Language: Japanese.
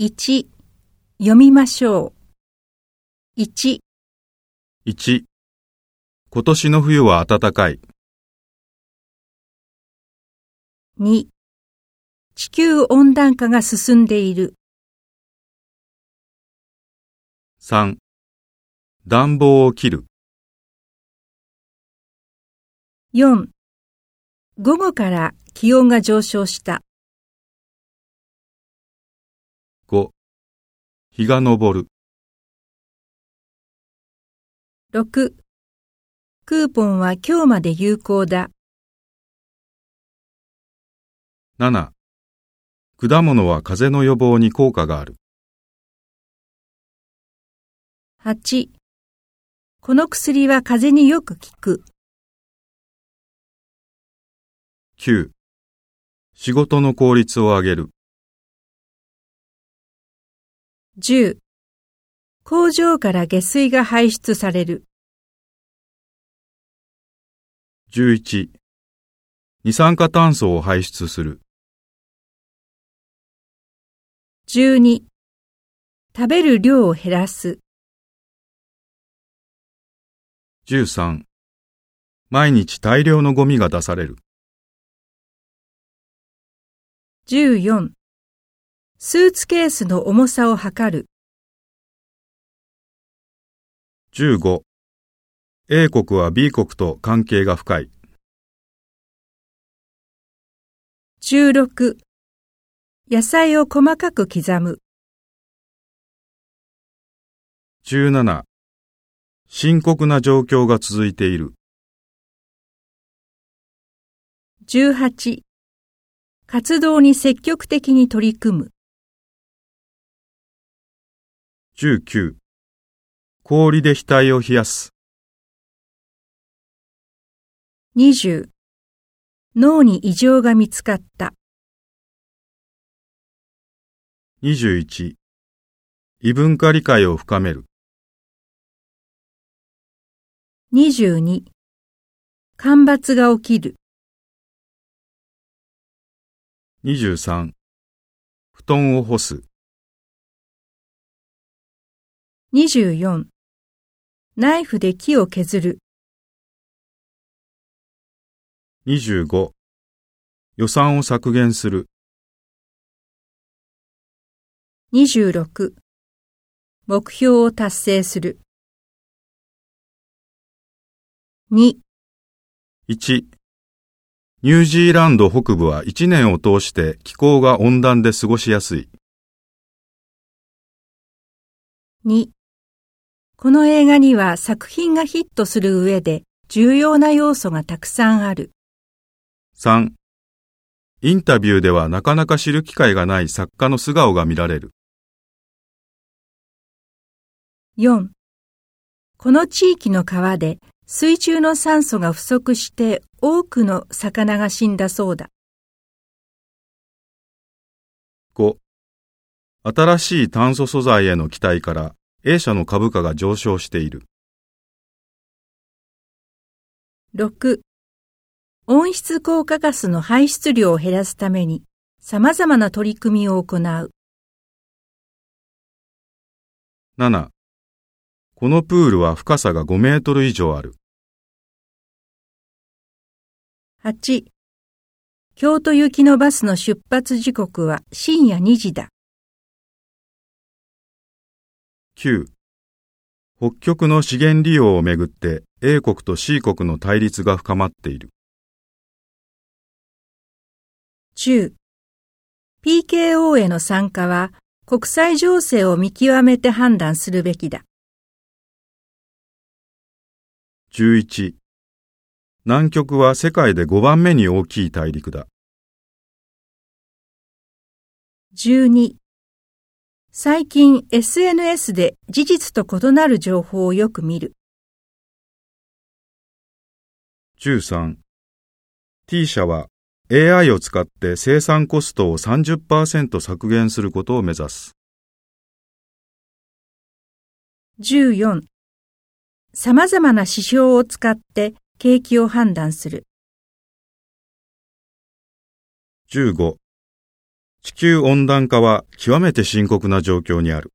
1読みましょう。1、1今年の冬は暖かい。2地球温暖化が進んでいる。3暖房を切る。4午後から気温が上昇した。日が昇る。6クーポンは今日まで有効だ。7果物は風邪の予防に効果がある。8この薬は風邪によく効く。9仕事の効率を上げる。10工場から下水が排出される。11二酸化炭素を排出する。12食べる量を減らす。13毎日大量のゴミが出される。14スーツケースの重さを測る。15 A 国は B 国と関係が深い。16野菜を細かく刻む。17深刻な状況が続いている。18活動に積極的に取り組む。19氷で額を冷やす。20脳に異常が見つかった。21異文化理解を深める。22干ばつが起きる。23布団を干す。24ナイフで木を削る。25予算を削減する。26目標を達成する。2 1ニュージーランド北部は1年を通して気候が温暖で過ごしやすい。2この映画には作品がヒットする上で重要な要素がたくさんある。3インタビューではなかなか知る機会がない作家の素顔が見られる。4この地域の川で水中の酸素が不足して多くの魚が死んだそうだ。5新しい炭素素材への期待から A 社の株価が上昇している。6温室効果ガスの排出量を減らすために様々な取り組みを行う。7このプールは深さが5メートル以上ある。8京都行きのバスの出発時刻は深夜2時だ。9北極の資源利用をめぐって A 国と C 国の対立が深まっている。10 PKO への参加は国際情勢を見極めて判断するべきだ。11南極は世界で5番目に大きい大陸だ。12最近 SNS で事実と異なる情報をよく見る。13 T 社は AI を使って生産コストを30%削減することを目指す。14様々な指標を使って景気を判断する。15地球温暖化は極めて深刻な状況にある。